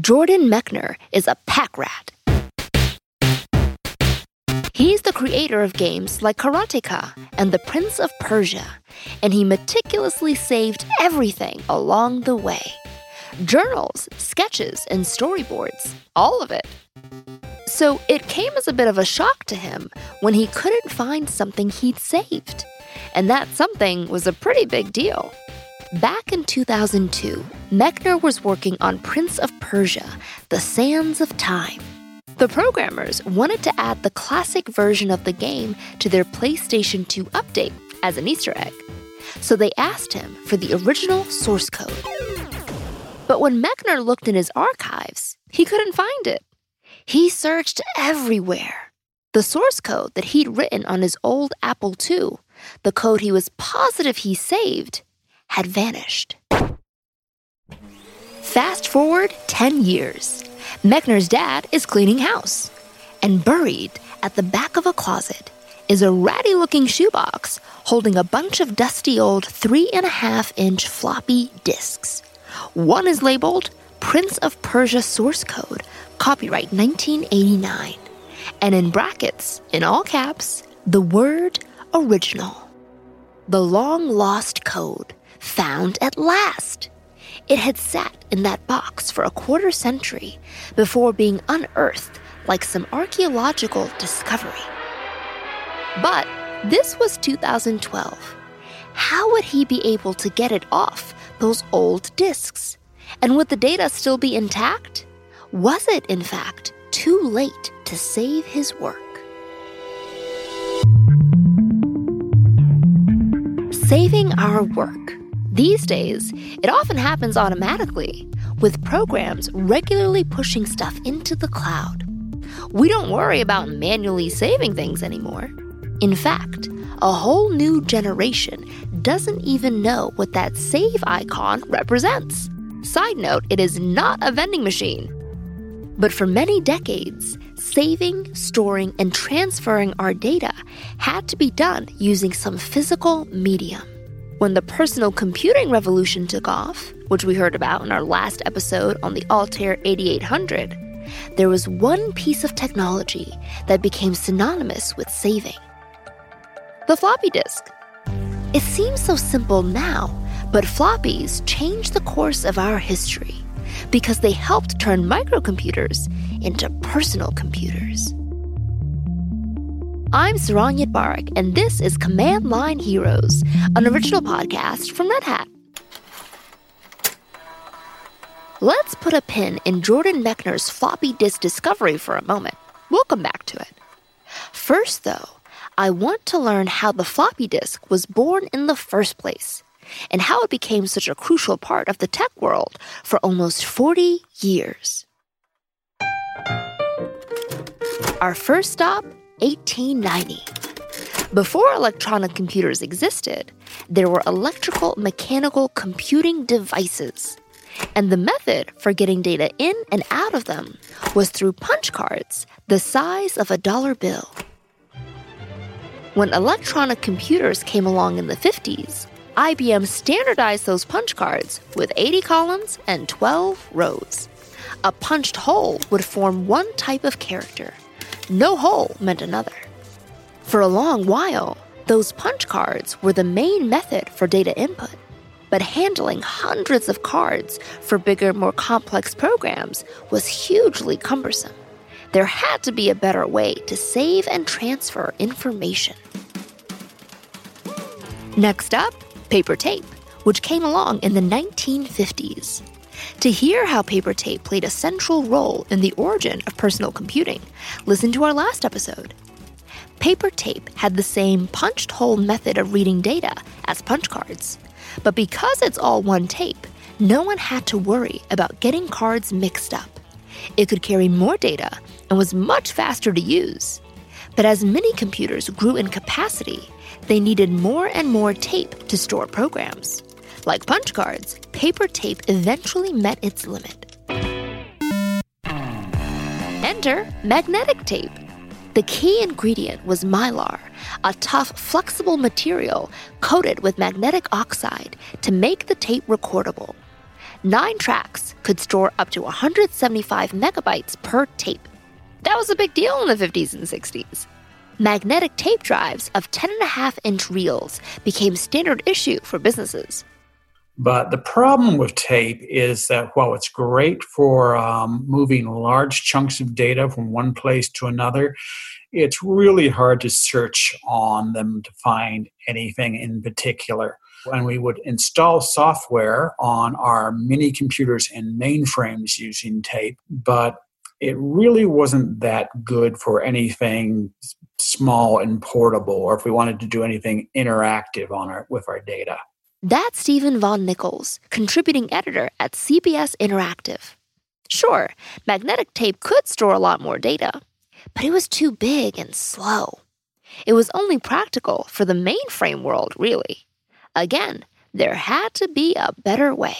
Jordan Mechner is a pack rat. He's the creator of games like Karateka and The Prince of Persia, and he meticulously saved everything along the way journals, sketches, and storyboards, all of it. So it came as a bit of a shock to him when he couldn't find something he'd saved. And that something was a pretty big deal. Back in 2002, Mechner was working on Prince of Persia, The Sands of Time. The programmers wanted to add the classic version of the game to their PlayStation 2 update as an Easter egg. So they asked him for the original source code. But when Mechner looked in his archives, he couldn't find it. He searched everywhere. The source code that he'd written on his old Apple II, the code he was positive he saved, had vanished. Fast forward 10 years. Mechner's dad is cleaning house. And buried at the back of a closet is a ratty looking shoebox holding a bunch of dusty old three and a half inch floppy disks. One is labeled Prince of Persia Source Code, copyright 1989. And in brackets, in all caps, the word original. The long lost code found at last. It had sat in that box for a quarter century before being unearthed like some archaeological discovery. But this was 2012. How would he be able to get it off those old disks? And would the data still be intact? Was it, in fact, too late to save his work? Saving our work. These days, it often happens automatically, with programs regularly pushing stuff into the cloud. We don't worry about manually saving things anymore. In fact, a whole new generation doesn't even know what that save icon represents. Side note, it is not a vending machine. But for many decades, saving, storing, and transferring our data had to be done using some physical medium. When the personal computing revolution took off, which we heard about in our last episode on the Altair 8800, there was one piece of technology that became synonymous with saving the floppy disk. It seems so simple now, but floppies changed the course of our history because they helped turn microcomputers into personal computers. I'm Saron Yitbarek, and this is Command Line Heroes, an original podcast from Red Hat. Let's put a pin in Jordan Mechner's floppy disk discovery for a moment. We'll come back to it. First, though, I want to learn how the floppy disk was born in the first place and how it became such a crucial part of the tech world for almost 40 years. Our first stop 1890. Before electronic computers existed, there were electrical mechanical computing devices. And the method for getting data in and out of them was through punch cards the size of a dollar bill. When electronic computers came along in the 50s, IBM standardized those punch cards with 80 columns and 12 rows. A punched hole would form one type of character. No hole meant another. For a long while, those punch cards were the main method for data input. But handling hundreds of cards for bigger, more complex programs was hugely cumbersome. There had to be a better way to save and transfer information. Next up, paper tape, which came along in the 1950s. To hear how paper tape played a central role in the origin of personal computing, listen to our last episode. Paper tape had the same punched hole method of reading data as punch cards. But because it's all one tape, no one had to worry about getting cards mixed up. It could carry more data and was much faster to use. But as mini computers grew in capacity, they needed more and more tape to store programs. Like punch cards, paper tape eventually met its limit. Enter magnetic tape. The key ingredient was mylar, a tough, flexible material coated with magnetic oxide to make the tape recordable. Nine tracks could store up to 175 megabytes per tape. That was a big deal in the 50s and 60s. Magnetic tape drives of 10.5 inch reels became standard issue for businesses. But the problem with tape is that while it's great for um, moving large chunks of data from one place to another, it's really hard to search on them to find anything in particular. When we would install software on our mini computers and mainframes using tape, but it really wasn't that good for anything small and portable or if we wanted to do anything interactive on our with our data. That's Steven Vaughan-Nichols, contributing editor at CBS Interactive. Sure, magnetic tape could store a lot more data, but it was too big and slow. It was only practical for the mainframe world, really. Again, there had to be a better way.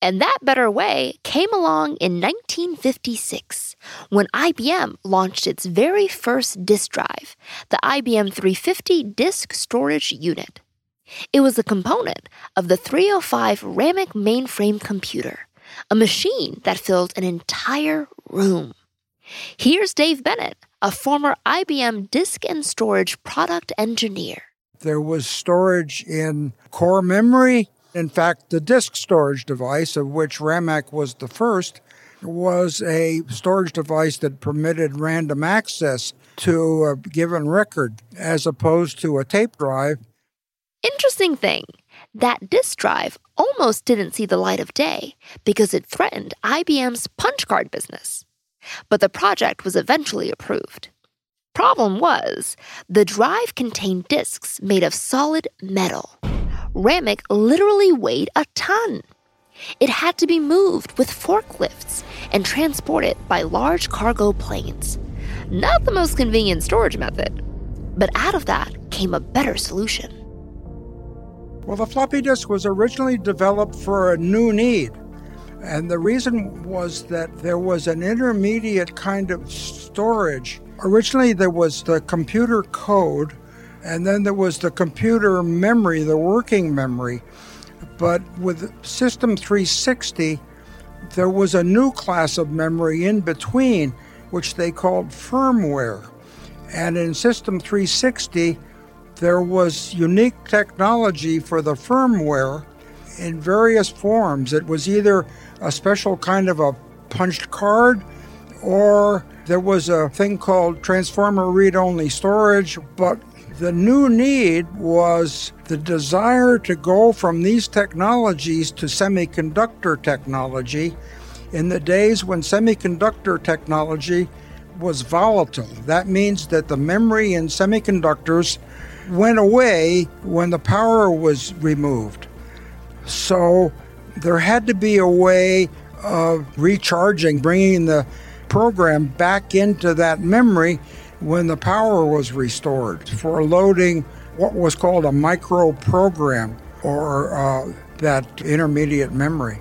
And that better way came along in 1956 when IBM launched its very first disk drive, the IBM 350 Disk Storage Unit. It was a component of the 305 RAMAC mainframe computer, a machine that filled an entire room. Here's Dave Bennet, a former IBM disk and storage product engineer. There was storage in core memory. In fact, the disk storage device, of which RAMAC was the first, was a storage device that permitted random access to a given record as opposed to a tape drive Interesting thing that disk drive almost didn't see the light of day because it threatened IBM's punch card business. But the project was eventually approved. Problem was, the drive contained disks made of solid metal. RAMAC literally weighed a ton. It had to be moved with forklifts and transported by large cargo planes. Not the most convenient storage method. But out of that came a better solution. Well, the floppy disk was originally developed for a new need. And the reason was that there was an intermediate kind of storage. Originally, there was the computer code, and then there was the computer memory, the working memory. But with System 360, there was a new class of memory in between, which they called firmware. And in System 360, there was unique technology for the firmware in various forms. It was either a special kind of a punched card or there was a thing called transformer read only storage, but the new need was the desire to go from these technologies to semiconductor technology in the days when semiconductor technology was volatile. That means that the memory in semiconductors went away when the power was removed. So there had to be a way of recharging, bringing the program back into that memory when the power was restored for loading what was called a micro program or uh, that intermediate memory.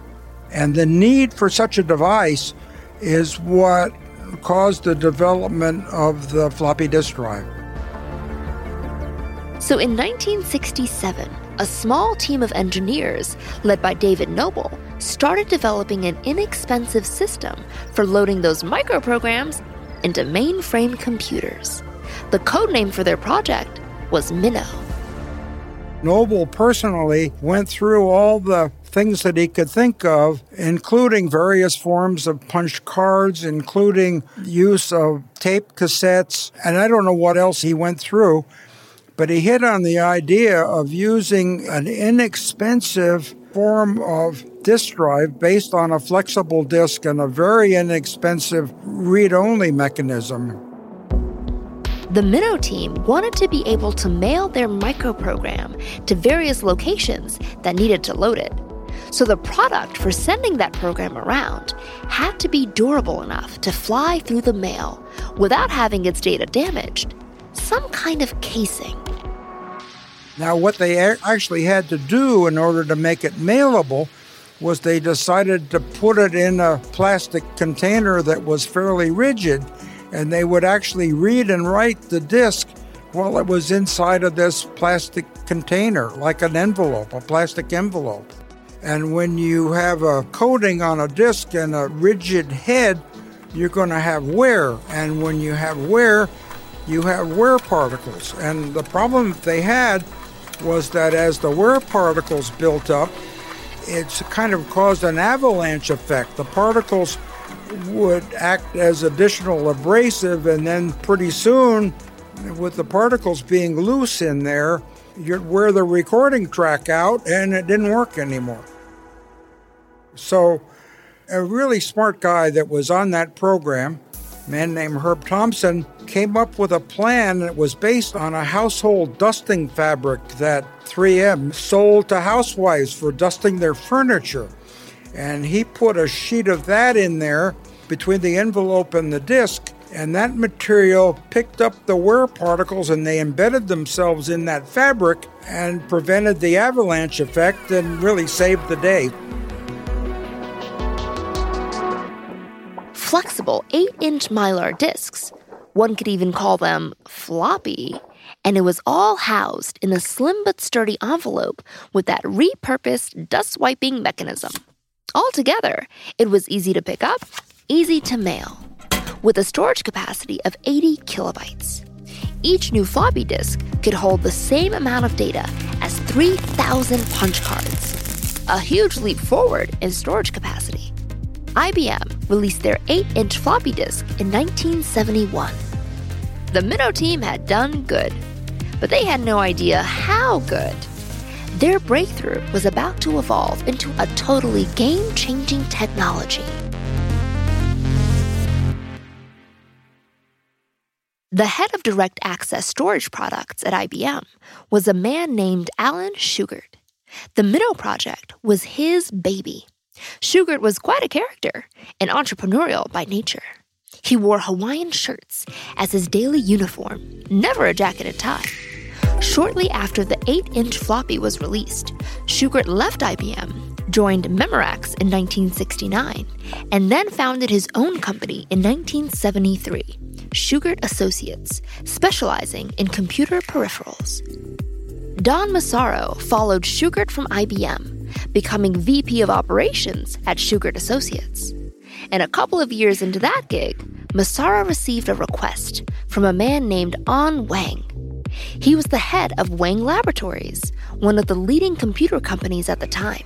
And the need for such a device is what caused the development of the floppy disk drive. So in 1967, a small team of engineers, led by David Noble, started developing an inexpensive system for loading those microprograms into mainframe computers. The code name for their project was Minnow. Noble personally went through all the things that he could think of, including various forms of punch cards, including use of tape cassettes, and I don't know what else he went through. But he hit on the idea of using an inexpensive form of disk drive based on a flexible disk and a very inexpensive read only mechanism. The Minnow team wanted to be able to mail their microprogram to various locations that needed to load it. So the product for sending that program around had to be durable enough to fly through the mail without having its data damaged. Some kind of casing. Now, what they actually had to do in order to make it mailable was they decided to put it in a plastic container that was fairly rigid, and they would actually read and write the disk while it was inside of this plastic container, like an envelope, a plastic envelope. And when you have a coating on a disk and a rigid head, you're going to have wear. And when you have wear, you have wear particles. And the problem they had was that as the wear particles built up, it's kind of caused an avalanche effect. The particles would act as additional abrasive, and then pretty soon, with the particles being loose in there, you'd wear the recording track out and it didn't work anymore. So, a really smart guy that was on that program, man named Herb Thompson, came up with a plan that was based on a household dusting fabric that 3M sold to housewives for dusting their furniture. And he put a sheet of that in there between the envelope and the disc, and that material picked up the wear particles and they embedded themselves in that fabric and prevented the avalanche effect and really saved the day. Flexible 8 inch mylar discs one could even call them floppy. And it was all housed in a slim but sturdy envelope with that repurposed dust wiping mechanism. Altogether, it was easy to pick up, easy to mail, with a storage capacity of 80 kilobytes. Each new floppy disk could hold the same amount of data as 3,000 punch cards, a huge leap forward in storage capacity. IBM released their 8 inch floppy disk in 1971. The Minnow team had done good, but they had no idea how good. Their breakthrough was about to evolve into a totally game changing technology. The head of direct access storage products at IBM was a man named Alan Shugart. The Minnow project was his baby. Shugart was quite a character and entrepreneurial by nature. He wore Hawaiian shirts as his daily uniform, never a jacket and tie. Shortly after the 8 inch floppy was released, Shugart left IBM, joined Memorex in 1969, and then founded his own company in 1973, Shugart Associates, specializing in computer peripherals. Don Massaro followed Shugart from IBM, becoming VP of Operations at Shugart Associates. And a couple of years into that gig, Massaro received a request from a man named An Wang. He was the head of Wang Laboratories, one of the leading computer companies at the time.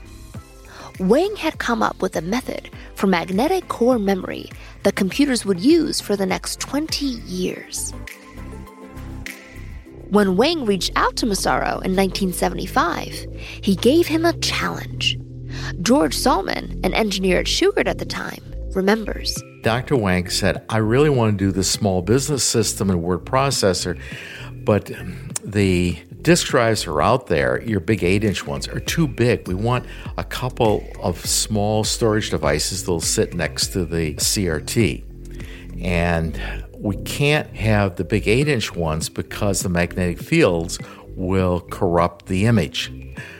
Wang had come up with a method for magnetic core memory that computers would use for the next 20 years. When Wang reached out to Massaro in 1975, he gave him a challenge. George Sollman, an engineer at Shugart at the time, remembers. Dr. Wang said, I really want to do the small business system and word processor, but the disk drives are out there, your big 8 inch ones, are too big. We want a couple of small storage devices that'll sit next to the CRT. And we can't have the big 8 inch ones because the magnetic fields will corrupt the image.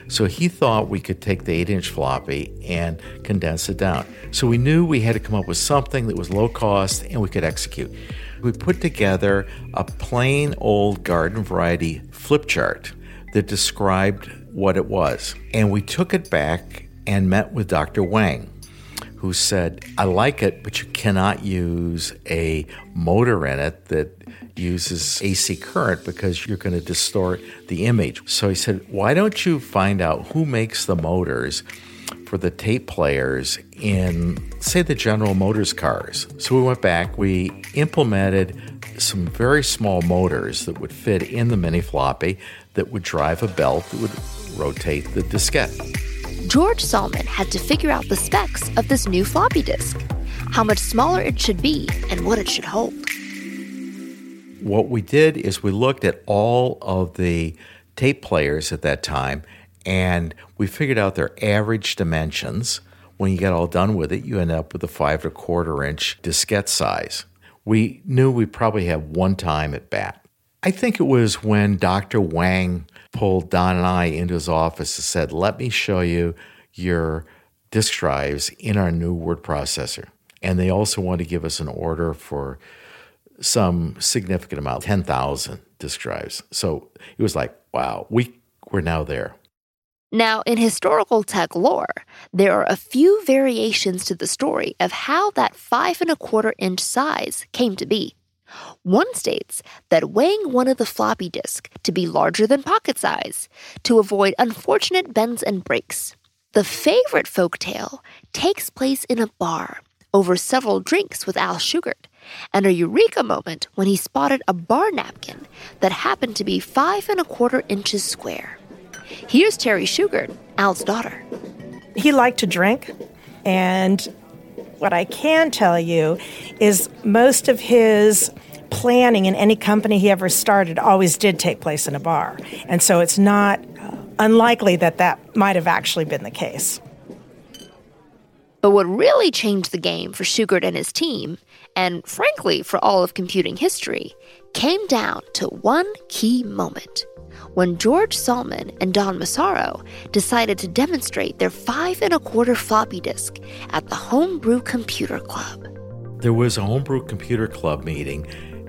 So he thought we could take the 8 inch floppy and condense it down. So we knew we had to come up with something that was low cost and we could execute. We put together a plain old garden variety flip chart that described what it was. And we took it back and met with Dr. Wang who said, I like it, but you cannot use a motor in it that uses AC current because you're going to distort the image. So he said, Why don't you find out who makes the motors for the tape players in, say, the General Motors cars? So we went back, we implemented some very small motors that would fit in the mini floppy that would drive a belt that would rotate the diskette. George Sollman had to figure out the specs of this new floppy disk, how much smaller it should be, and what it should hold. What we did is we looked at all of the tape players at that time and we figured out their average dimensions. When you get all done with it, you end up with a five a quarter inch diskette size. We knew we probably had one time at bat. I think it was when Dr. Wang pulled Don and I into his office and said, Let me show you your disk drives in our new word processor. And they also wanted to give us an order for some significant amount 10,000 disk drives. So it was like, wow, we, we're now there. Now, in historical tech lore, there are a few variations to the story of how that five and a quarter inch size came to be. One states that weighing one of the floppy disk to be larger than pocket size to avoid unfortunate bends and breaks. The favorite folk tale takes place in a bar over several drinks with Al Shugart, and a eureka moment when he spotted a bar napkin that happened to be five and a quarter inches square. Here's Terry Shugart, Al's daughter. He liked to drink, and what I can tell you is most of his planning in any company he ever started always did take place in a bar. And so it's not unlikely that that might have actually been the case. But what really changed the game for Shugart and his team, and frankly for all of computing history, came down to one key moment when George Sollman and Don Massaro decided to demonstrate their five and a quarter floppy disk at the Homebrew Computer Club. There was a Homebrew Computer Club meeting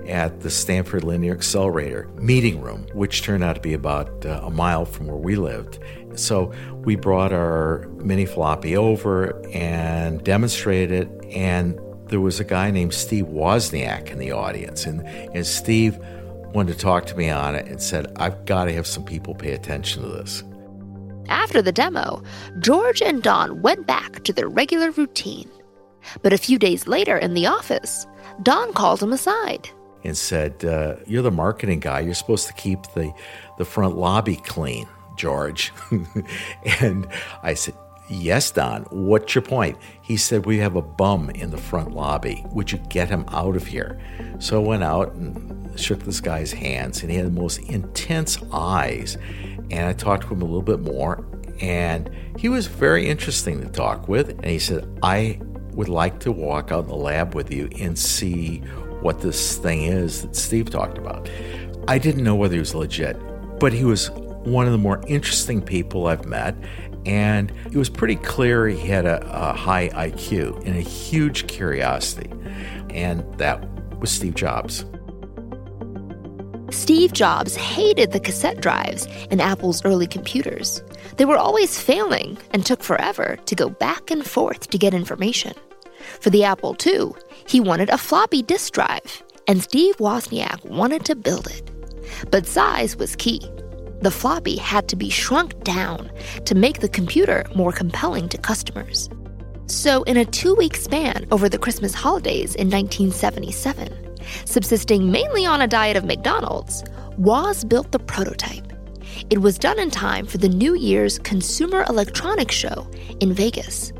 at the Stanford Linear Accelerator meeting room, which turned out to be about uh, a mile from where we lived. So we brought our mini floppy over and demonstrated it. And there was a guy named Steve Wozniak in the audience. And, and Steve wanted to talk to me on it and said, I've got to have some people pay attention to this. After the demo, George and Don went back to their regular routine. But a few days later in the office, Don called him aside and said, uh, "You're the marketing guy. You're supposed to keep the the front lobby clean, George." and I said, "Yes, Don. What's your point?" He said, "We have a bum in the front lobby. Would you get him out of here?" So I went out and shook this guy's hands, and he had the most intense eyes. And I talked to him a little bit more, and he was very interesting to talk with. And he said, "I." Would like to walk out in the lab with you and see what this thing is that Steve talked about. I didn't know whether he was legit, but he was one of the more interesting people I've met. And it was pretty clear he had a, a high IQ and a huge curiosity. And that was Steve Jobs. Steve Jobs hated the cassette drives in Apple's early computers. They were always failing and took forever to go back and forth to get information. For the Apple II, he wanted a floppy disk drive, and Steve Wozniak wanted to build it. But size was key. The floppy had to be shrunk down to make the computer more compelling to customers. So, in a two week span over the Christmas holidays in 1977, subsisting mainly on a diet of McDonald's, Woz built the prototype. It was done in time for the New Year's Consumer Electronics Show in Vegas.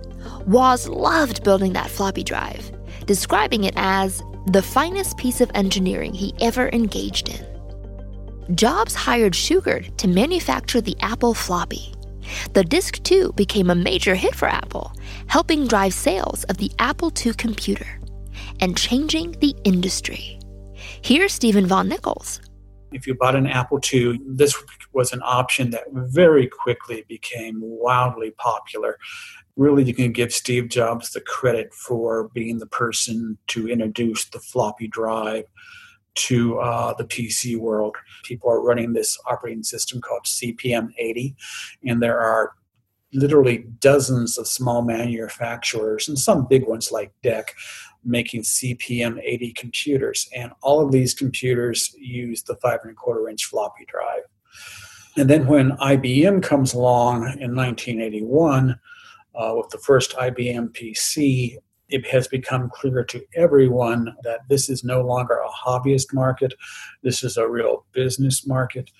Woz loved building that floppy drive, describing it as the finest piece of engineering he ever engaged in. Jobs hired Shugart to manufacture the Apple floppy. The Disk 2 became a major hit for Apple, helping drive sales of the Apple II computer and changing the industry. Here's Steven Vaughan-Nichols. If you bought an Apple II, this was an option that very quickly became wildly popular really you can give Steve Jobs the credit for being the person to introduce the floppy drive to uh, the PC world. People are running this operating system called CP/M 80, and there are literally dozens of small manufacturers and some big ones like DEC making CP/M 80 computers. And all of these computers use the five and a quarter inch floppy drive. And then when IBM comes along in 1981, uh, with the first IBM PC, it has become clear to everyone that this is no longer a hobbyist market. This is a real business market,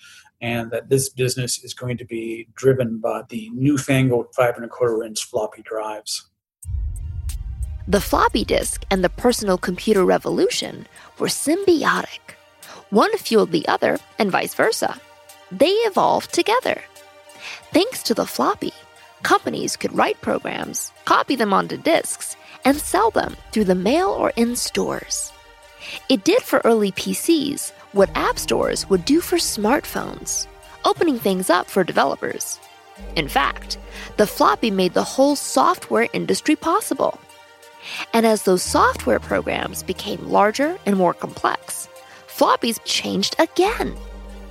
and that this business is going to be driven by the newfangled five and a quarter inch floppy drives. The floppy disk and the personal computer revolution were symbiotic. One fueled the other, and vice versa. They evolved together. Thanks to the floppy, companies could write programs, copy them onto disks, and sell them through the mail or in stores. It did for early PCs what app stores would do for smartphones, opening things up for developers. In fact, the floppy made the whole software industry possible. And as those software programs became larger and more complex, floppies changed again.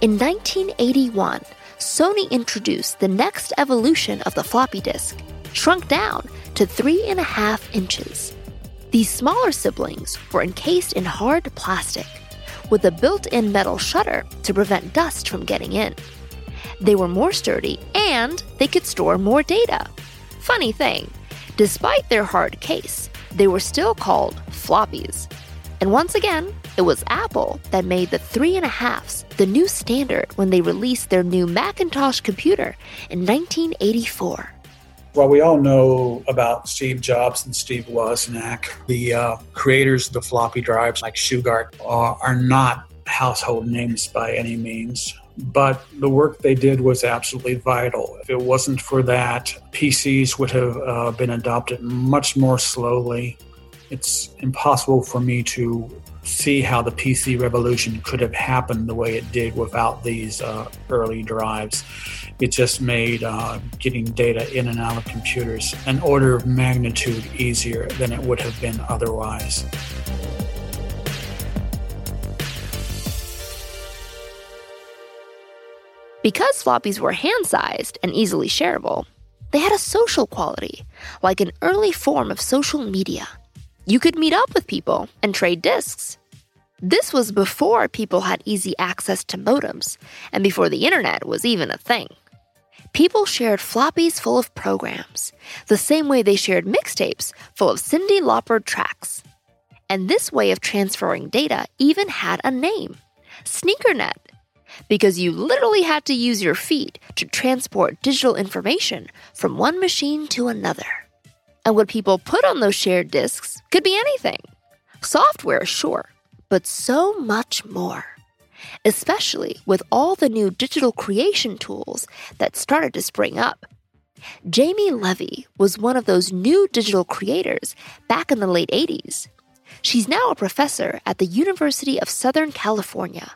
In 1981, Sony introduced the next evolution of the floppy disk, shrunk down to three and a half inches. These smaller siblings were encased in hard plastic with a built in metal shutter to prevent dust from getting in. They were more sturdy and they could store more data. Funny thing, despite their hard case, they were still called floppies. And once again, it was Apple that made the three and a halfs the new standard when they released their new Macintosh computer in 1984. Well, we all know about Steve Jobs and Steve Wozniak. The uh, creators of the floppy drives, like Shugart, uh, are not household names by any means. But the work they did was absolutely vital. If it wasn't for that, PCs would have uh, been adopted much more slowly. It's impossible for me to see how the PC revolution could have happened the way it did without these uh, early drives. It just made uh, getting data in and out of computers an order of magnitude easier than it would have been otherwise. Because floppies were hand sized and easily shareable, they had a social quality, like an early form of social media. You could meet up with people and trade discs. This was before people had easy access to modems and before the internet was even a thing. People shared floppies full of programs, the same way they shared mixtapes full of Cyndi Lauper tracks. And this way of transferring data even had a name Sneakernet, because you literally had to use your feet to transport digital information from one machine to another. And what people put on those shared disks could be anything software, sure, but so much more. Especially with all the new digital creation tools that started to spring up. Jaime Levy was one of those new digital creators back in the late 80s. She's now a professor at the University of Southern California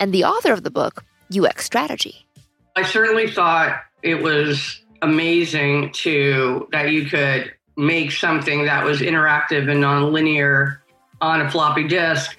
and the author of the book UX Strategy. I certainly thought it was amazing to that you could make something that was interactive and nonlinear on a floppy disk.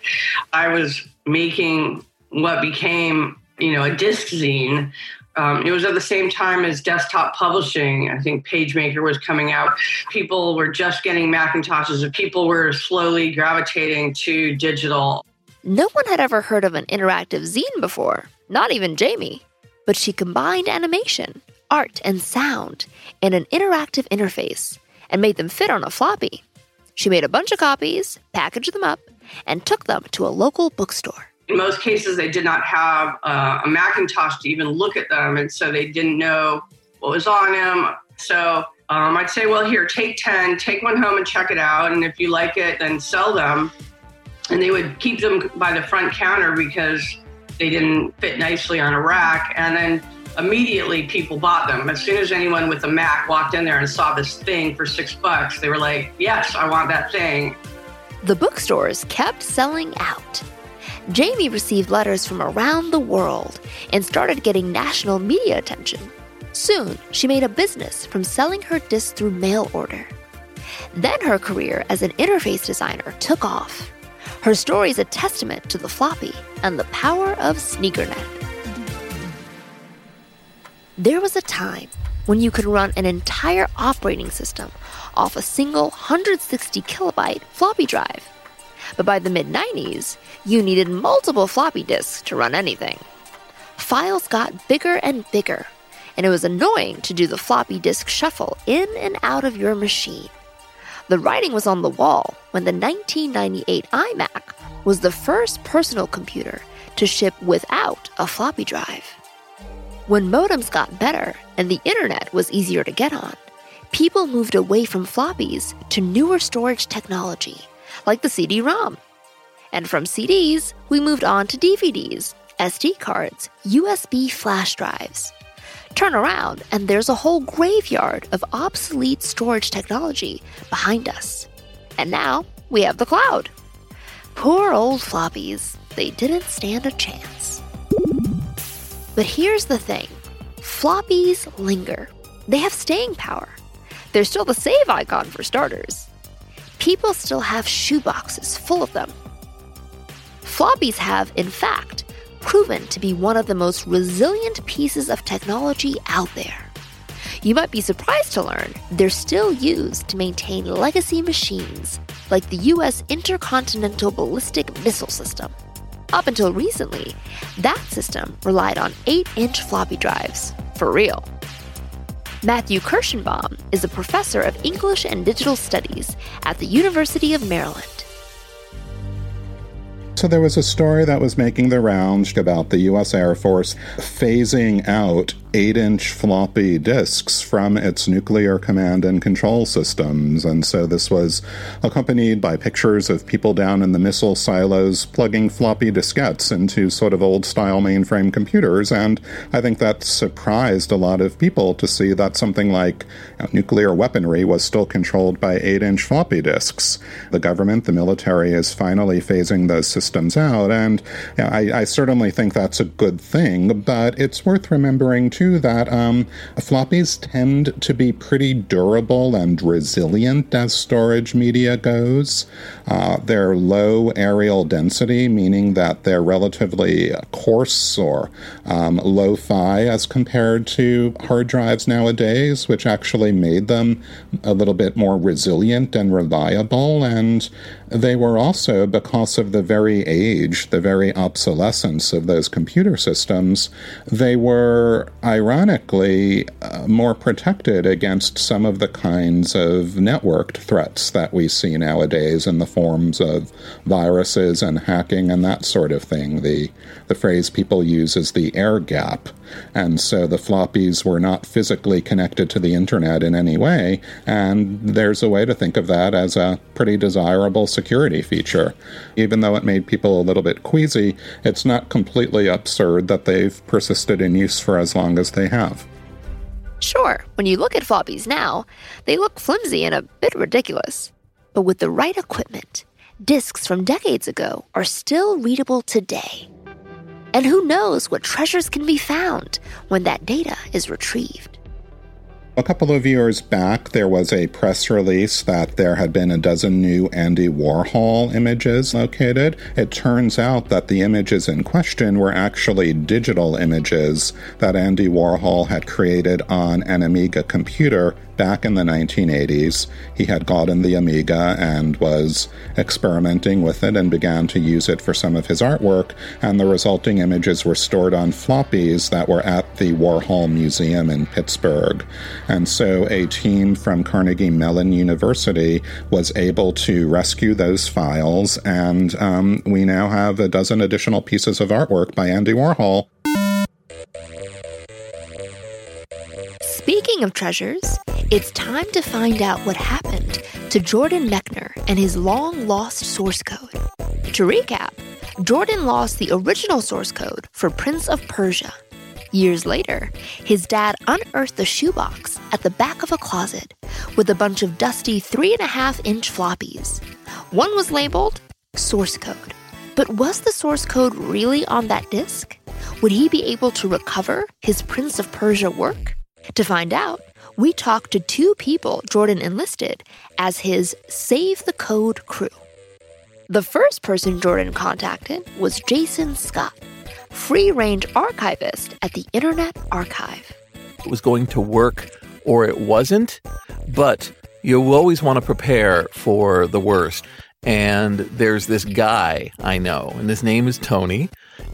I was making what became, you know, a disk zine. Um, it was at the same time as desktop publishing. I think PageMaker was coming out. People were just getting Macintoshes, and people were slowly gravitating to digital. No one had ever heard of an interactive zine before, not even Jamie. But she combined animation, art, and sound in an interactive interface and made them fit on a floppy. She made a bunch of copies, packaged them up, and took them to a local bookstore. In most cases, they did not have uh, a Macintosh to even look at them, and so they didn't know what was on them. So um, I'd say, well, here, take 10, take one home and check it out. And if you like it, then sell them. And they would keep them by the front counter because they didn't fit nicely on a rack. And then immediately people bought them. As soon as anyone with a Mac walked in there and saw this thing for six bucks, they were like, yes, I want that thing. The bookstores kept selling out. Jamie received letters from around the world and started getting national media attention. Soon, she made a business from selling her discs through mail order. Then her career as an interface designer took off. Her story is a testament to the floppy and the power of SneakerNet. There was a time when you could run an entire operating system off a single 160 kilobyte floppy drive. But by the mid 90s, you needed multiple floppy disks to run anything. Files got bigger and bigger, and it was annoying to do the floppy disk shuffle in and out of your machine. The writing was on the wall when the 1998 iMac was the first personal computer to ship without a floppy drive. When modems got better and the internet was easier to get on, people moved away from floppies to newer storage technology, like the CD ROM. And from CDs, we moved on to DVDs, SD cards, USB flash drives. Turn around, and there's a whole graveyard of obsolete storage technology behind us. And now we have the cloud. Poor old floppies, they didn't stand a chance. But here's the thing floppies linger, they have staying power. They're still the save icon for starters. People still have shoeboxes full of them. Floppies have, in fact, proven to be one of the most resilient pieces of technology out there. You might be surprised to learn they're still used to maintain legacy machines like the US Intercontinental Ballistic Missile System. Up until recently, that system relied on 8 inch floppy drives, for real. Matthew Kirschenbaum is a professor of English and Digital Studies at the University of Maryland. So there was a story that was making the rounds about the U.S. Air Force phasing out 8 inch floppy disks from its nuclear command and control systems. And so this was accompanied by pictures of people down in the missile silos plugging floppy diskettes into sort of old style mainframe computers. And I think that surprised a lot of people to see that something like nuclear weaponry was still controlled by 8 inch floppy disks. The government, the military, is finally phasing those systems out. And you know, I, I certainly think that's a good thing, but it's worth remembering too that um, floppies tend to be pretty durable and resilient as storage media goes. Uh, they're low areal density, meaning that they're relatively coarse or um, low fi as compared to hard drives nowadays, which actually made them a little bit more resilient and reliable. And they were also, because of the very age, the very obsolescence of those computer systems, they were ironically uh, more protected against some of the kinds of networked threats that we see nowadays in the forms of viruses and hacking and that sort of thing. The, the phrase people use is the air gap. And so the floppies were not physically connected to the internet in any way. And there's a way to think of that as a pretty desirable security feature. Even though it made people a little bit queasy, it's not completely absurd that they've persisted in use for as long as they have. Sure, when you look at floppies now, they look flimsy and a bit ridiculous. But with the right equipment, disks from decades ago are still readable today. And who knows what treasures can be found when that data is retrieved. A couple of years back, there was a press release that there had been a dozen new Andy Warhol images located. It turns out that the images in question were actually digital images that Andy Warhol had created on an Amiga computer back in the 1980s. He had gotten the Amiga and was experimenting with it and began to use it for some of his artwork, and the resulting images were stored on floppies that were at the Warhol Museum in Pittsburgh. And so a team from Carnegie Mellon University was able to rescue those files, and um, we now have a dozen additional pieces of artwork by Andy Warhol. Speaking of treasures, it's time to find out what happened to Jordan Mechner and his long lost source code. To recap, Jordan lost the original source code for Prince of Persia. Years later, his dad unearthed the shoebox at the back of a closet with a bunch of dusty 3.5 inch floppies. One was labeled source code. But was the source code really on that disk? Would he be able to recover his Prince of Persia work? To find out, we talked to two people Jordan enlisted as his Save the Code crew. The first person Jordan contacted was Jason Scott, free range archivist at the Internet Archive. It was going to work or it wasn't, but you always want to prepare for the worst. And there's this guy I know, and his name is Tony.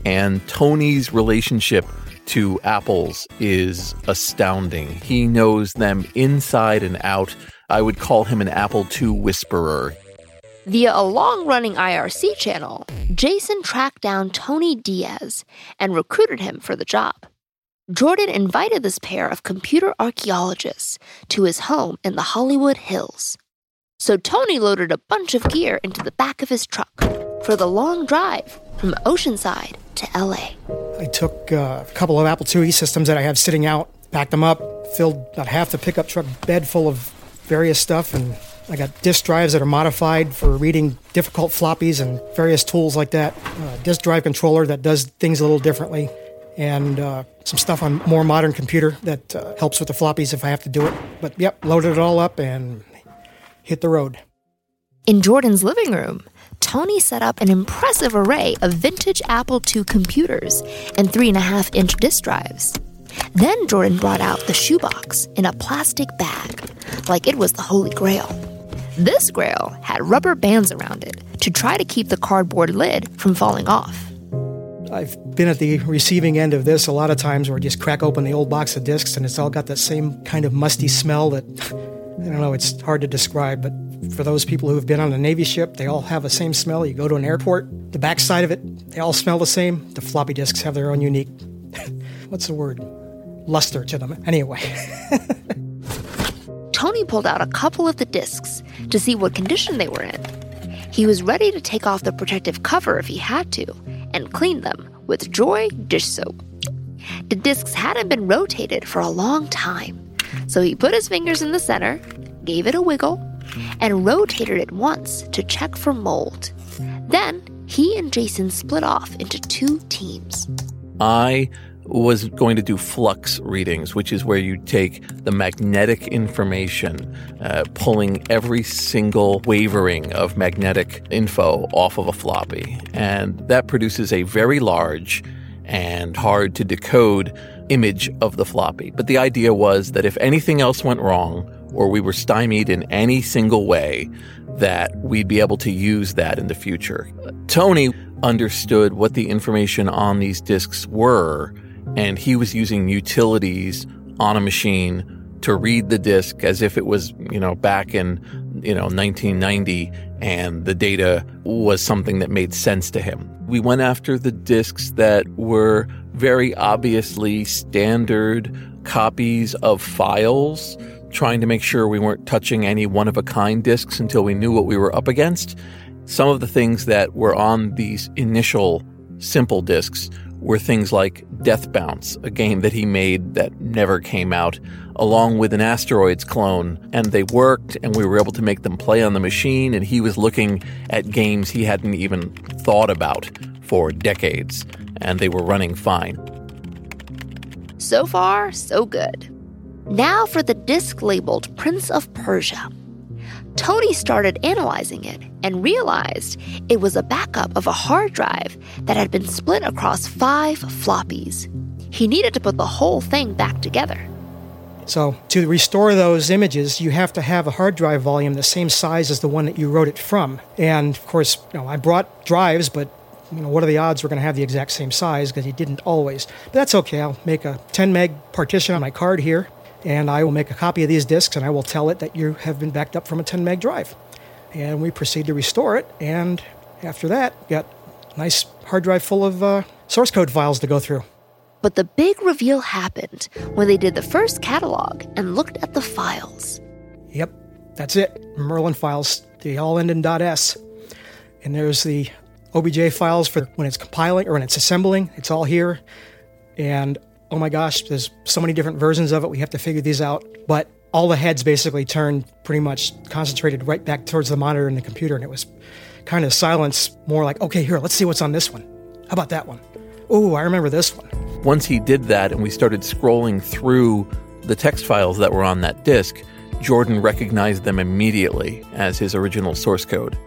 And Tony's relationship to apples is astounding. He knows them inside and out. I would call him an Apple II whisperer. Via a long running IRC channel, Jason tracked down Tony Diaz and recruited him for the job. Jordan invited this pair of computer archaeologists to his home in the Hollywood Hills. So Tony loaded a bunch of gear into the back of his truck for the long drive from Oceanside to LA. I took uh, a couple of Apple IIe systems that I have sitting out, packed them up, filled about half the pickup truck bed full of various stuff, and I got disk drives that are modified for reading difficult floppies and various tools like that. Uh, disk drive controller that does things a little differently, and uh, some stuff on more modern computer that uh, helps with the floppies if I have to do it. But yep, loaded it all up and hit the road. In Jordan's living room, Tony set up an impressive array of vintage Apple II computers and 3.5 inch disk drives. Then Jordan brought out the shoebox in a plastic bag, like it was the Holy Grail. This grail had rubber bands around it to try to keep the cardboard lid from falling off. I've been at the receiving end of this a lot of times where I just crack open the old box of discs and it's all got that same kind of musty smell that, I don't know, it's hard to describe, but for those people who have been on a Navy ship, they all have the same smell. You go to an airport, the backside of it, they all smell the same. The floppy disks have their own unique, what's the word? Luster to them. Anyway. Tony pulled out a couple of the discs to see what condition they were in. He was ready to take off the protective cover if he had to and clean them with Joy dish soap. The discs hadn't been rotated for a long time, so he put his fingers in the center, gave it a wiggle, and rotated it once to check for mold. Then he and Jason split off into two teams. I was going to do flux readings, which is where you take the magnetic information, uh, pulling every single wavering of magnetic info off of a floppy. And that produces a very large and hard to decode image of the floppy. But the idea was that if anything else went wrong, or we were stymied in any single way, that we'd be able to use that in the future. Tony understood what the information on these disks were and he was using utilities on a machine to read the disk as if it was, you know, back in, you know, 1990 and the data was something that made sense to him. We went after the disks that were very obviously standard copies of files, trying to make sure we weren't touching any one of a kind disks until we knew what we were up against. Some of the things that were on these initial simple disks were things like Death Bounce, a game that he made that never came out, along with an Asteroids clone. And they worked, and we were able to make them play on the machine. And he was looking at games he hadn't even thought about for decades, and they were running fine. So far, so good. Now for the disc labeled Prince of Persia. Tony started analyzing it and realized it was a backup of a hard drive that had been split across five floppies. He needed to put the whole thing back together. So, to restore those images, you have to have a hard drive volume the same size as the one that you wrote it from. And of course, you know, I brought drives, but you know, what are the odds we're going to have the exact same size? Because you didn't always. But that's okay. I'll make a 10 meg partition on my card here, and I will make a copy of these disks, and I will tell it that you have been backed up from a 10 meg drive. And we proceed to restore it, and after that, got a nice hard drive full of uh, source code files to go through. But the big reveal happened when they did the first catalog and looked at the files. Yep, that's it. Merlin files. They all end in .s. And there's the OBJ files for when it's compiling or when it's assembling. It's all here. And oh my gosh, there's so many different versions of it. We have to figure these out. But all the heads basically turned pretty much concentrated right back towards the monitor and the computer. And it was kind of silence, more like, okay, here, let's see what's on this one. How about that one? Oh, I remember this one. Once he did that and we started scrolling through the text files that were on that disk, Jordan recognized them immediately as his original source code.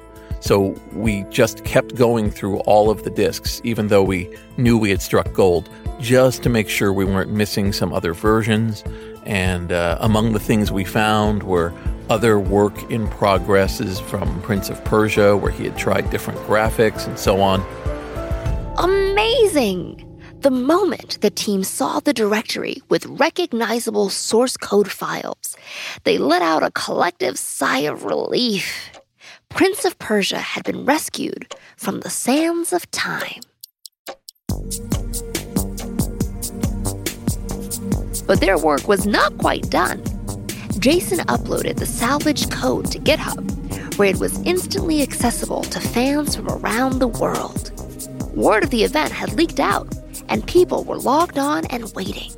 So we just kept going through all of the disks, even though we knew we had struck gold, just to make sure we weren't missing some other versions. And uh, among the things we found were other work in progresses from Prince of Persia, where he had tried different graphics and so on. Amazing! The moment the team saw the directory with recognizable source code files, they let out a collective sigh of relief. Prince of Persia had been rescued from the sands of time. But their work was not quite done. Jason uploaded the salvaged code to GitHub, where it was instantly accessible to fans from around the world. Word of the event had leaked out, and people were logged on and waiting.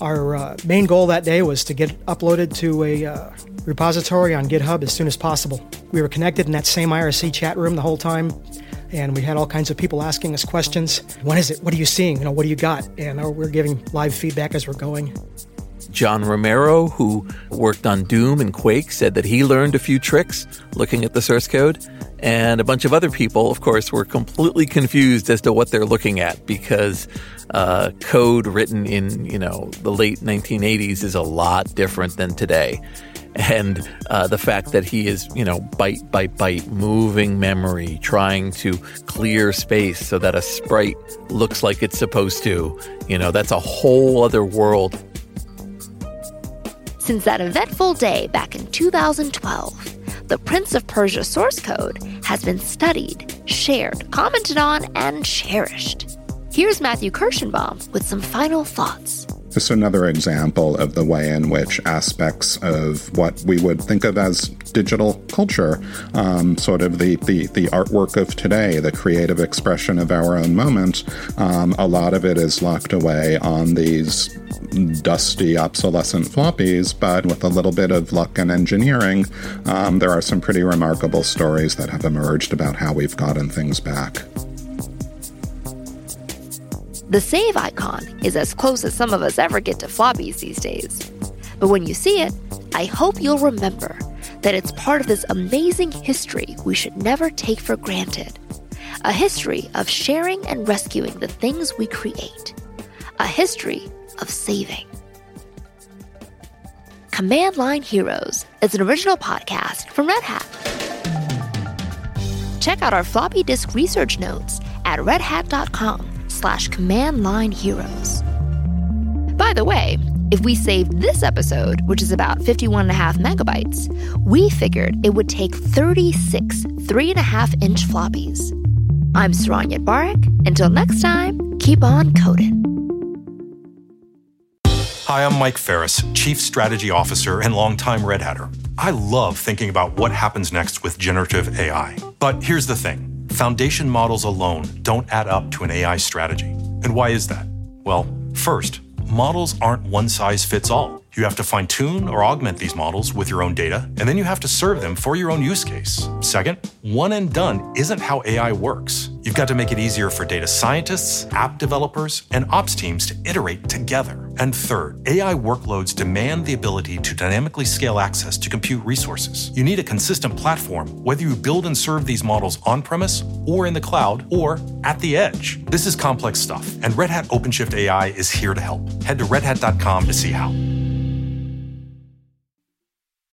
Our uh, main goal that day was to get uploaded to a uh, repository on GitHub as soon as possible. We were connected in that same IRC chat room the whole time, and we had all kinds of people asking us questions. When is it? What are you seeing? You know, what do you got? And uh, we're giving live feedback as we're going. John Romero, who worked on Doom and Quake, said that he learned a few tricks looking at the source code. And a bunch of other people, of course, were completely confused as to what they're looking at because uh, code written in, you know, the late 1980s is a lot different than today. And uh, the fact that he is, you know, byte by byte moving memory, trying to clear space so that a sprite looks like it's supposed to, you know, that's a whole other world since that eventful day back in 2012, the Prince of Persia source code has been studied, shared, commented on, and cherished. Here's Matthew Kirschenbaum with some final thoughts. Just another example of the way in which aspects of what we would think of as digital culture, um, sort of the, the, the, artwork of today, the creative expression of our own moment, um, a lot of it is locked away on these dusty, obsolescent floppies, but with a little bit of luck and engineering, um, there are some pretty remarkable stories that have emerged about how we've gotten things back. The save icon is as close as some of us ever get to floppies these days. But when you see it, I hope you'll remember that it's part of this amazing history we should never take for granted. A history of sharing and rescuing the things we create. A history of saving. Command Line Heroes is an original podcast from Red Hat. Check out our floppy disk research notes at redhat.com slash command line heroes. By the way, if we saved this episode, which is about 51 and a half megabytes, we figured it would take 36 three and a half inch floppies. I'm Saron Yitbarek. Until next time, keep on coding. Hi, I'm Mike Ferris, Chief Strategy Officer and longtime Red Hatter. I love thinking about what happens next with generative AI. But here's the thing foundation models alone don't add up to an AI strategy. And why is that? Well, first, models aren't one size fits all. You have to fine tune or augment these models with your own data, and then you have to serve them for your own use case. Second, one and done isn't how AI works. You've got to make it easier for data scientists, app developers, and ops teams to iterate together. And third, AI workloads demand the ability to dynamically scale access to compute resources. You need a consistent platform, whether you build and serve these models on premise, or in the cloud, or at the edge. This is complex stuff, and Red Hat OpenShift AI is here to help. Head to redhat.com to see how.